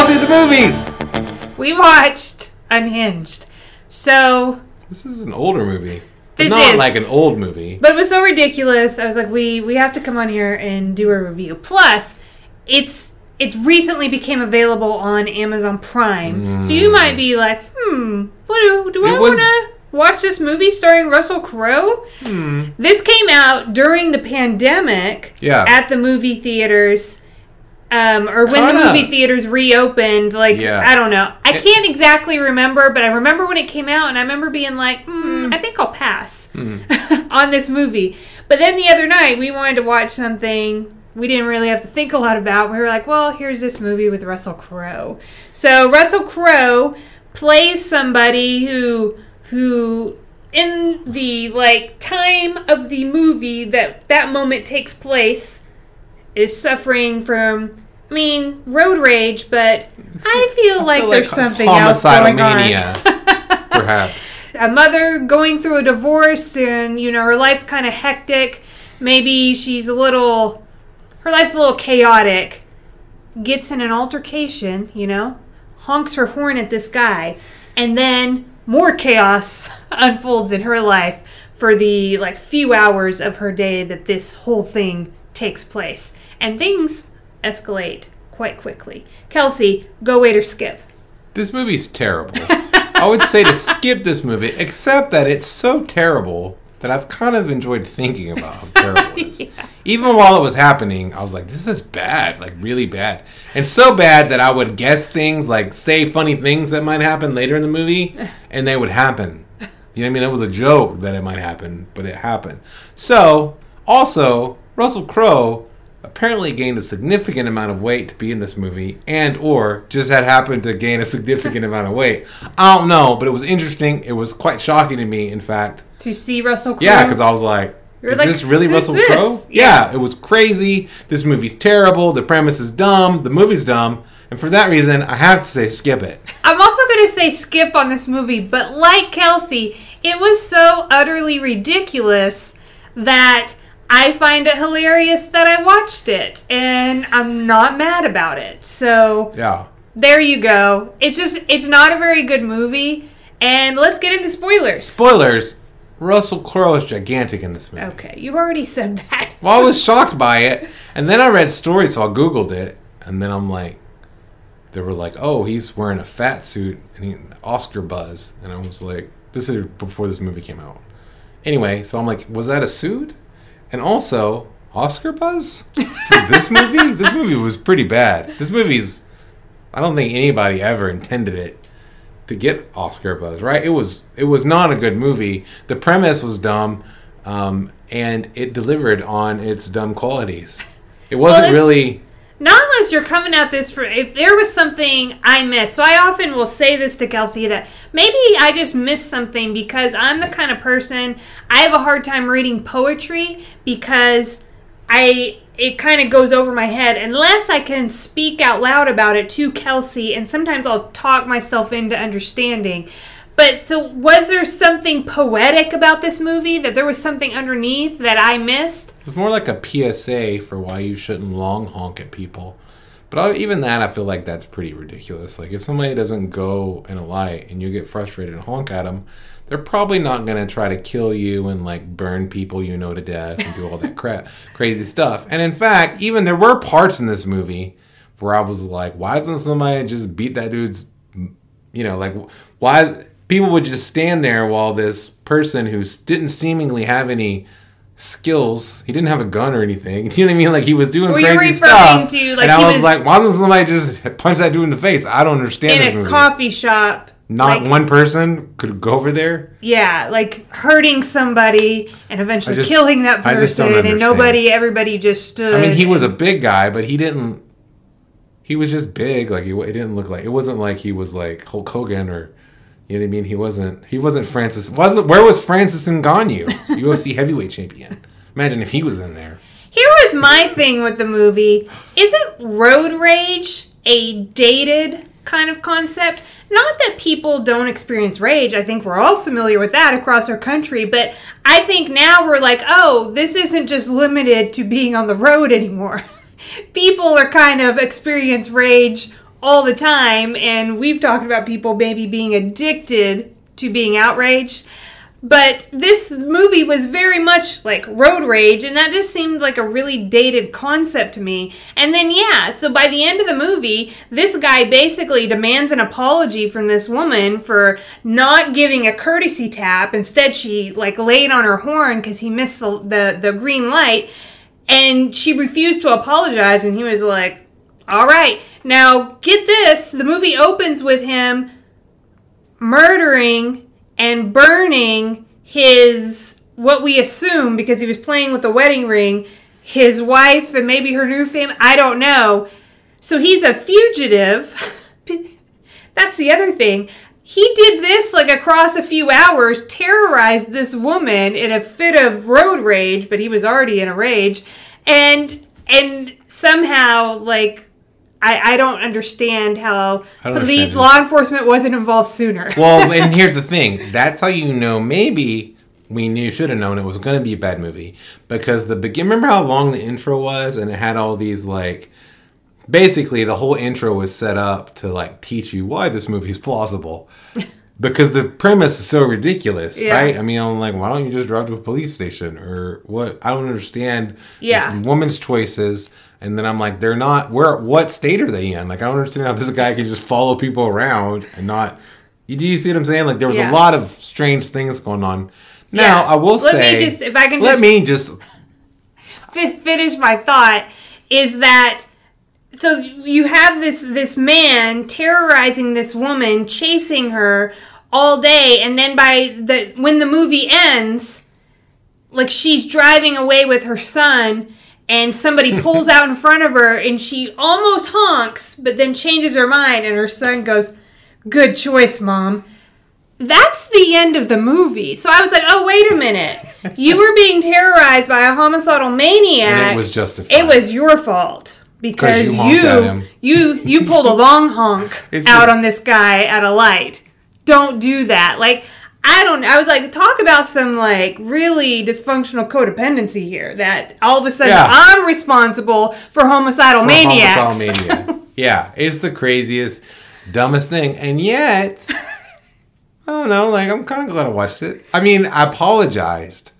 Kelsey at the movies. We watched Unhinged. So, This is an older movie, but This not is. like an old movie. but it was so ridiculous. I was like, we we have to come on here and do a review. Plus, it's it's recently became available on Amazon Prime. So you might be like, hmm, what do, do I Mm. Was- want to watch this movie starring Russell Crowe? This came out during the pandemic Yeah. at the movie theaters. Um, or when the Kinda. movie theaters reopened, like Yeah. I don't know, I It- can't exactly remember, but I remember when it came out, and I remember being like, mm, I think I'll pass on this movie. But then the other night, we wanted to watch something we didn't really have to think a lot about. We were like, well, here's this movie with Russell Crowe. So Russell Crowe plays somebody who who in the like time of the movie that that moment takes place is suffering from I mean road rage, but I feel like feel there's it's something else going on. perhaps. a mother going through a divorce and you know her life's kind of hectic maybe she's a little her life's a little chaotic gets in an altercation you know honks her horn at this guy and then more chaos unfolds in her life for the like few hours of her day that this whole thing takes place and things escalate quite quickly kelsey go wait or skip This movie's terrible. I would say to skip this movie, except that it's so terrible that I've kind of enjoyed thinking about how terrible it is. Even while it was happening, I was like, this is bad, like really bad. And so bad that I would guess things, like say funny things that might happen later in the movie, and they would happen. You know what I mean? It was a joke that it might happen, but it happened. So, also, Russell Crowe apparently gained a significant amount of weight to be in this movie and or just had happened to gain a significant amount of weight. I don't know, but it was interesting. It was quite shocking to me, in fact. to see russell crowe Yeah, because I was like, You're is like, this really Russell? Crowe? Yeah. Yeah. it was crazy. This movie's terrible. The premise is dumb. The movie's dumb. And for that reason, I have to say skip it. I'm also going to say skip on this movie, but like Kelsey, it was so utterly ridiculous that I find it hilarious that I watched it, and I'm not mad about it. So Yeah. there you go. It's just, it's not a very good movie, and let's get into spoilers. Spoilers, Russell Crowe is gigantic in this movie. Okay, you've already said that. Well, I was shocked by it, and then I read stories, so I googled it, and then I'm like, they were like, "Oh, he's wearing a fat suit and he Oscar buzz," and I was like, "This is before this movie came out." Anyway, so I'm like, "Was that a suit?" And also, Oscar buzz for this movie. this movie was pretty bad. This movie's, I don't think anybody ever intended it to get Oscar buzz. Right? It was. It was not a good movie. The premise was dumb. Um, and it delivered on its dumb qualities. It wasn't it's- really. Not unless you're coming at this for if there was something I missed. So I often will say this to Kelsey that maybe I just missed something because I'm the kind of person I have a hard time reading poetry because I it kind of goes over my head unless I can speak out loud about it to Kelsey and sometimes I'll talk myself into understanding. But so was there something poetic about this movie that there was something underneath that I missed? It was more like a PSA for why you shouldn't long honk at people. But even that, I feel like that's pretty ridiculous. Like if somebody doesn't go in a light and you get frustrated and honk at them, they're probably not gonna try to kill you and like burn people you know to death and do all that crap, crazy stuff. And in fact, even there were parts in this movie where I was like, why doesn't somebody just beat that dude's you know, like why people would just stand there while this person who didn't seemingly have any skills, he didn't have a gun or anything. You know what I mean? Like he was doing Well, crazy referring stuff. to, like, and I was, was- like, why doesn't somebody just punch that dude in the face? I don't understand this In a movie. coffee shop. Not like- one person could go over there. Yeah, like hurting somebody and eventually just- killing that I just don't person, and nobody, everybody just stood. I mean, he was a big guy, but he didn't. He was just big. Like he, it didn't look like it wasn't like he was like Hulk Hogan or, you know what I mean. He wasn't. He wasn't Francis. Wasn't where was Francis Ngannou, UFC heavyweight champion? Imagine if he was in there. Here was my thing with the movie: isn't road rage a dated kind of concept? Not that people don't experience rage. I think we're all familiar with that across our country. But I think now we're like, oh, this isn't just limited to being on the road anymore. people are kind of experience rage all the time, and we've talked about people maybe being addicted to being outraged. But this movie was very much like road rage, and that just seemed like a really dated concept to me. And then, yeah, so by the end of the movie, this guy basically demands an apology from this woman for not giving a courtesy tap. Instead, she like laid on her horn because he missed the, the, the green light, and she refused to apologize. And he was like, All right, now get this. The movie opens with him murdering and burning his what we assume because he was playing with a wedding ring his wife and maybe her new family i don't know. So he's a fugitive. That's the other thing. He did this like across a few hours terrorized this woman in a fit of road rage but he was already in a rage. And and somehow like I, I don't understand how don't police understand law enforcement wasn't involved sooner. Well, and here's the thing. That's how you know maybe we knew should have known it was going to be a bad movie because the begin. Remember how long the intro was, and it had all these like. Basically, the whole intro was set up to like teach you why this movie's plausible. Because the premise is so ridiculous, Yeah. right? I mean, I'm like, why don't you just drive to a police station or what? I don't understand Yeah. this woman's choices. And then I'm like, they're not. Where? What state are they in? Like, I don't understand how this guy can just follow people around and not. Do you see what I'm saying? Like, there was Yeah. a lot of strange things going on. Now, Yeah. I will Let me say, just- if I can let just- me just. fi- finish my thought is that so you have this this man terrorizing this woman chasing her all day and then by the when the movie ends like she's driving away with her son and somebody pulls out in front of her and she almost honks but then changes her mind and her son goes good choice mom that's the end of the movie. So I was like, oh, wait a minute. You were being terrorized by a homicidal maniac. And it was justified. It was your fault. Because you you you you pulled a long honk out a- on this guy at a light. Don't do that. Like I don't I was like talk about some like really dysfunctional codependency here that all of a sudden Yeah. I'm responsible for homicidal for maniacs. homicidal mania. yeah, it's the craziest, dumbest thing, and yet, I don't know. Like, I'm kind of glad I watched it. I mean, I apologized.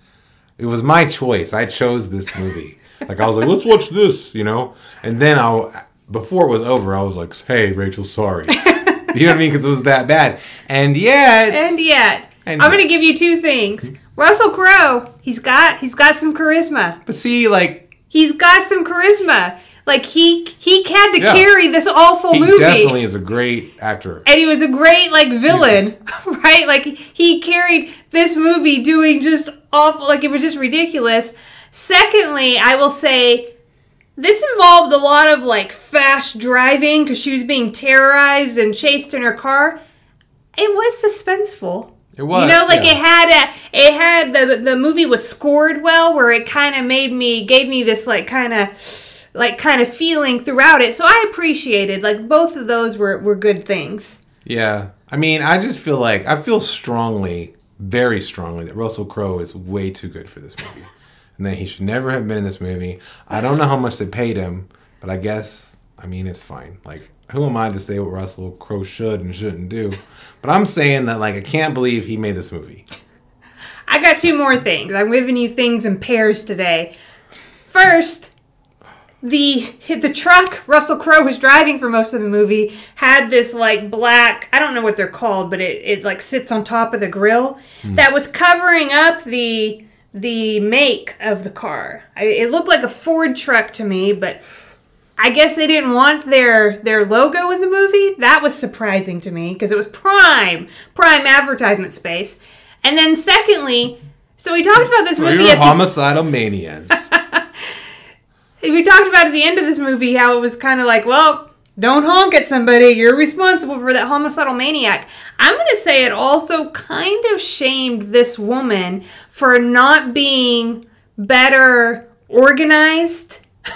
It was my choice. I chose this movie. Like, I was like, let's watch this, you know. And then I, before it was over, I was like, hey, Rachel, sorry. you know what I mean? Because it was that bad. And yet, And yet, And I'm yet. going to give you two things. Russell Crowe, he's got he's got some charisma. but see, like, He's got some charisma. Like he he had to Yeah. carry this awful he movie. definitely is a great actor. and he was a great like villain, right? Like he carried this movie doing just awful like it was just ridiculous. Secondly, I will say this involved a lot of like fast driving because she was being terrorized and chased in her car. It was suspenseful. It was. You know, like yeah. it had a, it had the the movie was scored well, where it kind of made me gave me this like kind of like kind of feeling throughout it. So I appreciated like both of those were were good things. Yeah. I mean, I just feel like I feel strongly, very strongly that Russell Crowe is way too good for this movie. And that he should never have been in this movie. I don't know how much they paid him, but I guess I mean it's fine. Like who am I to say what Russell Crowe should and shouldn't do? But I'm saying that like I can't believe he made this movie. I got two more things. I'm giving you things in pairs today. First, the the truck Russell Crowe was driving for most of the movie had this like black I don't know what they're called, but it, it like sits on top of the grill hmm. that was covering up the the make of the car. I, it looked like a Ford truck to me, but I guess they didn't want their their logo in the movie. That was surprising to me because it was prime prime advertisement space. And then secondly, so we talked about this movie you're at the homicidal manias. we talked about at the end of this movie how it was kind of like, well, don't honk at somebody. You're responsible for that homicidal maniac. I'm going to say it also kind of shamed this woman for not being better organized,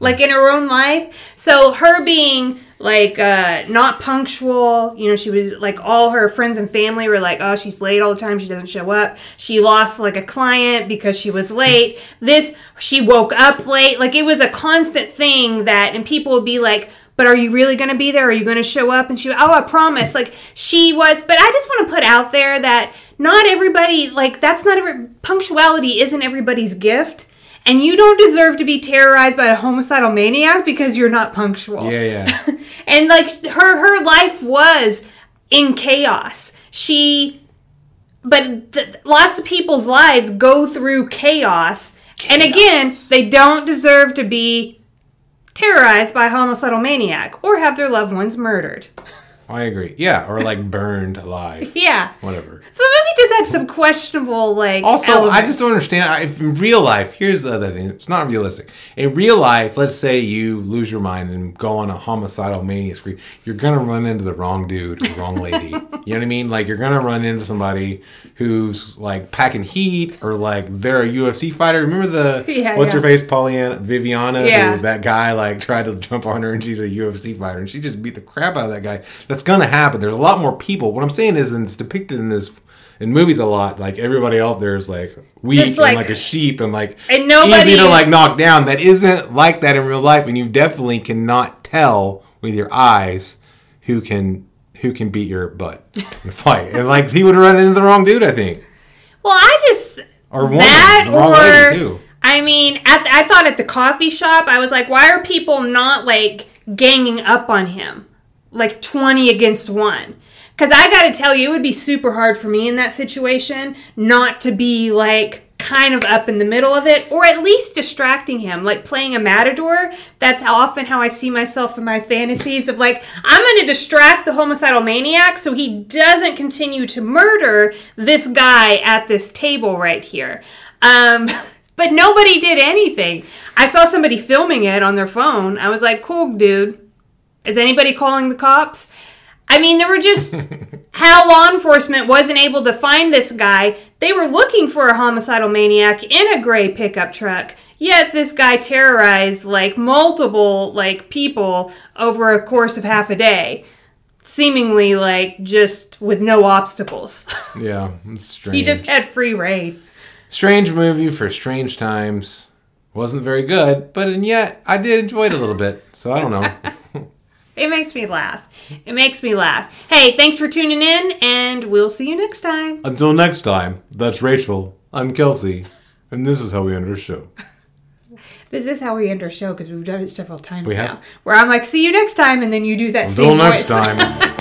like in her own life. So her being like uh, not punctual, you know, she was like all her friends and family were like, oh, she's late all the time. She doesn't show up. She lost like a client because she was late. This, she woke up late. Like it was a constant thing that, and people would be like, but are you really going to be there? Are you going to show up? And she, oh, I promise. Like she was, but I just want to put out there that not everybody, like that's not every punctuality isn't everybody's gift. And you don't deserve to be terrorized by a homicidal maniac because you're not punctual. Yeah, yeah. and like her her life was in chaos. She but th- lots of people's lives go through chaos, and again, they don't deserve to be terrorized by a homicidal maniac or have their loved ones murdered. I agree. Yeah, or like burned alive. Yeah. Whatever. So the movie does have some questionable like. Also, I just don't understand. If in real life, here's the other thing. It's not realistic. In real life, let's say you lose your mind and go on a homicidal mania spree, you're gonna run into the wrong dude or wrong lady. you know what I mean? Like you're gonna run into somebody who's like packing heat or like they're a UFC fighter. Remember the Yeah, what's her face, Pollyanna, Viviana? Yeah. That guy like tried to jump on her and she's a UFC fighter and she just beat the crap out of that guy. That's gonna happen. There's a lot more people. What I'm saying is, and it's depicted in this in movies a lot. Like everybody out there is like weak like- and like a sheep and like And nobody- easy to like knock down. That isn't like that in real life, and you definitely cannot tell with your eyes who can who can beat your butt in a fight. And like he would run into the wrong dude, I think, Well, I just or woman, that the wrong lady or. I mean, at, I thought at the coffee shop, I was like, why are people not like ganging up on him, like twenty against one? Because I got to tell you, it would be super hard for me in that situation not to be like kind of up in the middle of it, or at least distracting him, like playing a matador. That's often how I see myself in my fantasies of like, I'm going to distract the homicidal maniac so he doesn't continue to murder this guy at this table right here. Um, but nobody did anything. I saw somebody filming it on their phone. I was like, cool, dude. Is anybody calling the cops? I mean, there were just how law enforcement wasn't able to find this guy. They were looking for a homicidal maniac in a gray pickup truck. Yet this guy terrorized like multiple like people over a course of half a day, seemingly like just with no obstacles. Yeah, it's strange. he just had free rein. strange movie for strange times. Wasn't very good, but and yet I did enjoy it a little bit. So I don't know. It makes me laugh. It makes me laugh. Hey, thanks for tuning in, and we'll see you next time. Until next time, that's Rachel. I'm Kelsey, and this is how we end our show. This is how we end our show because we've done it several times We now. have. Where I'm like, see you next time, and then you do that Until same next voice. time.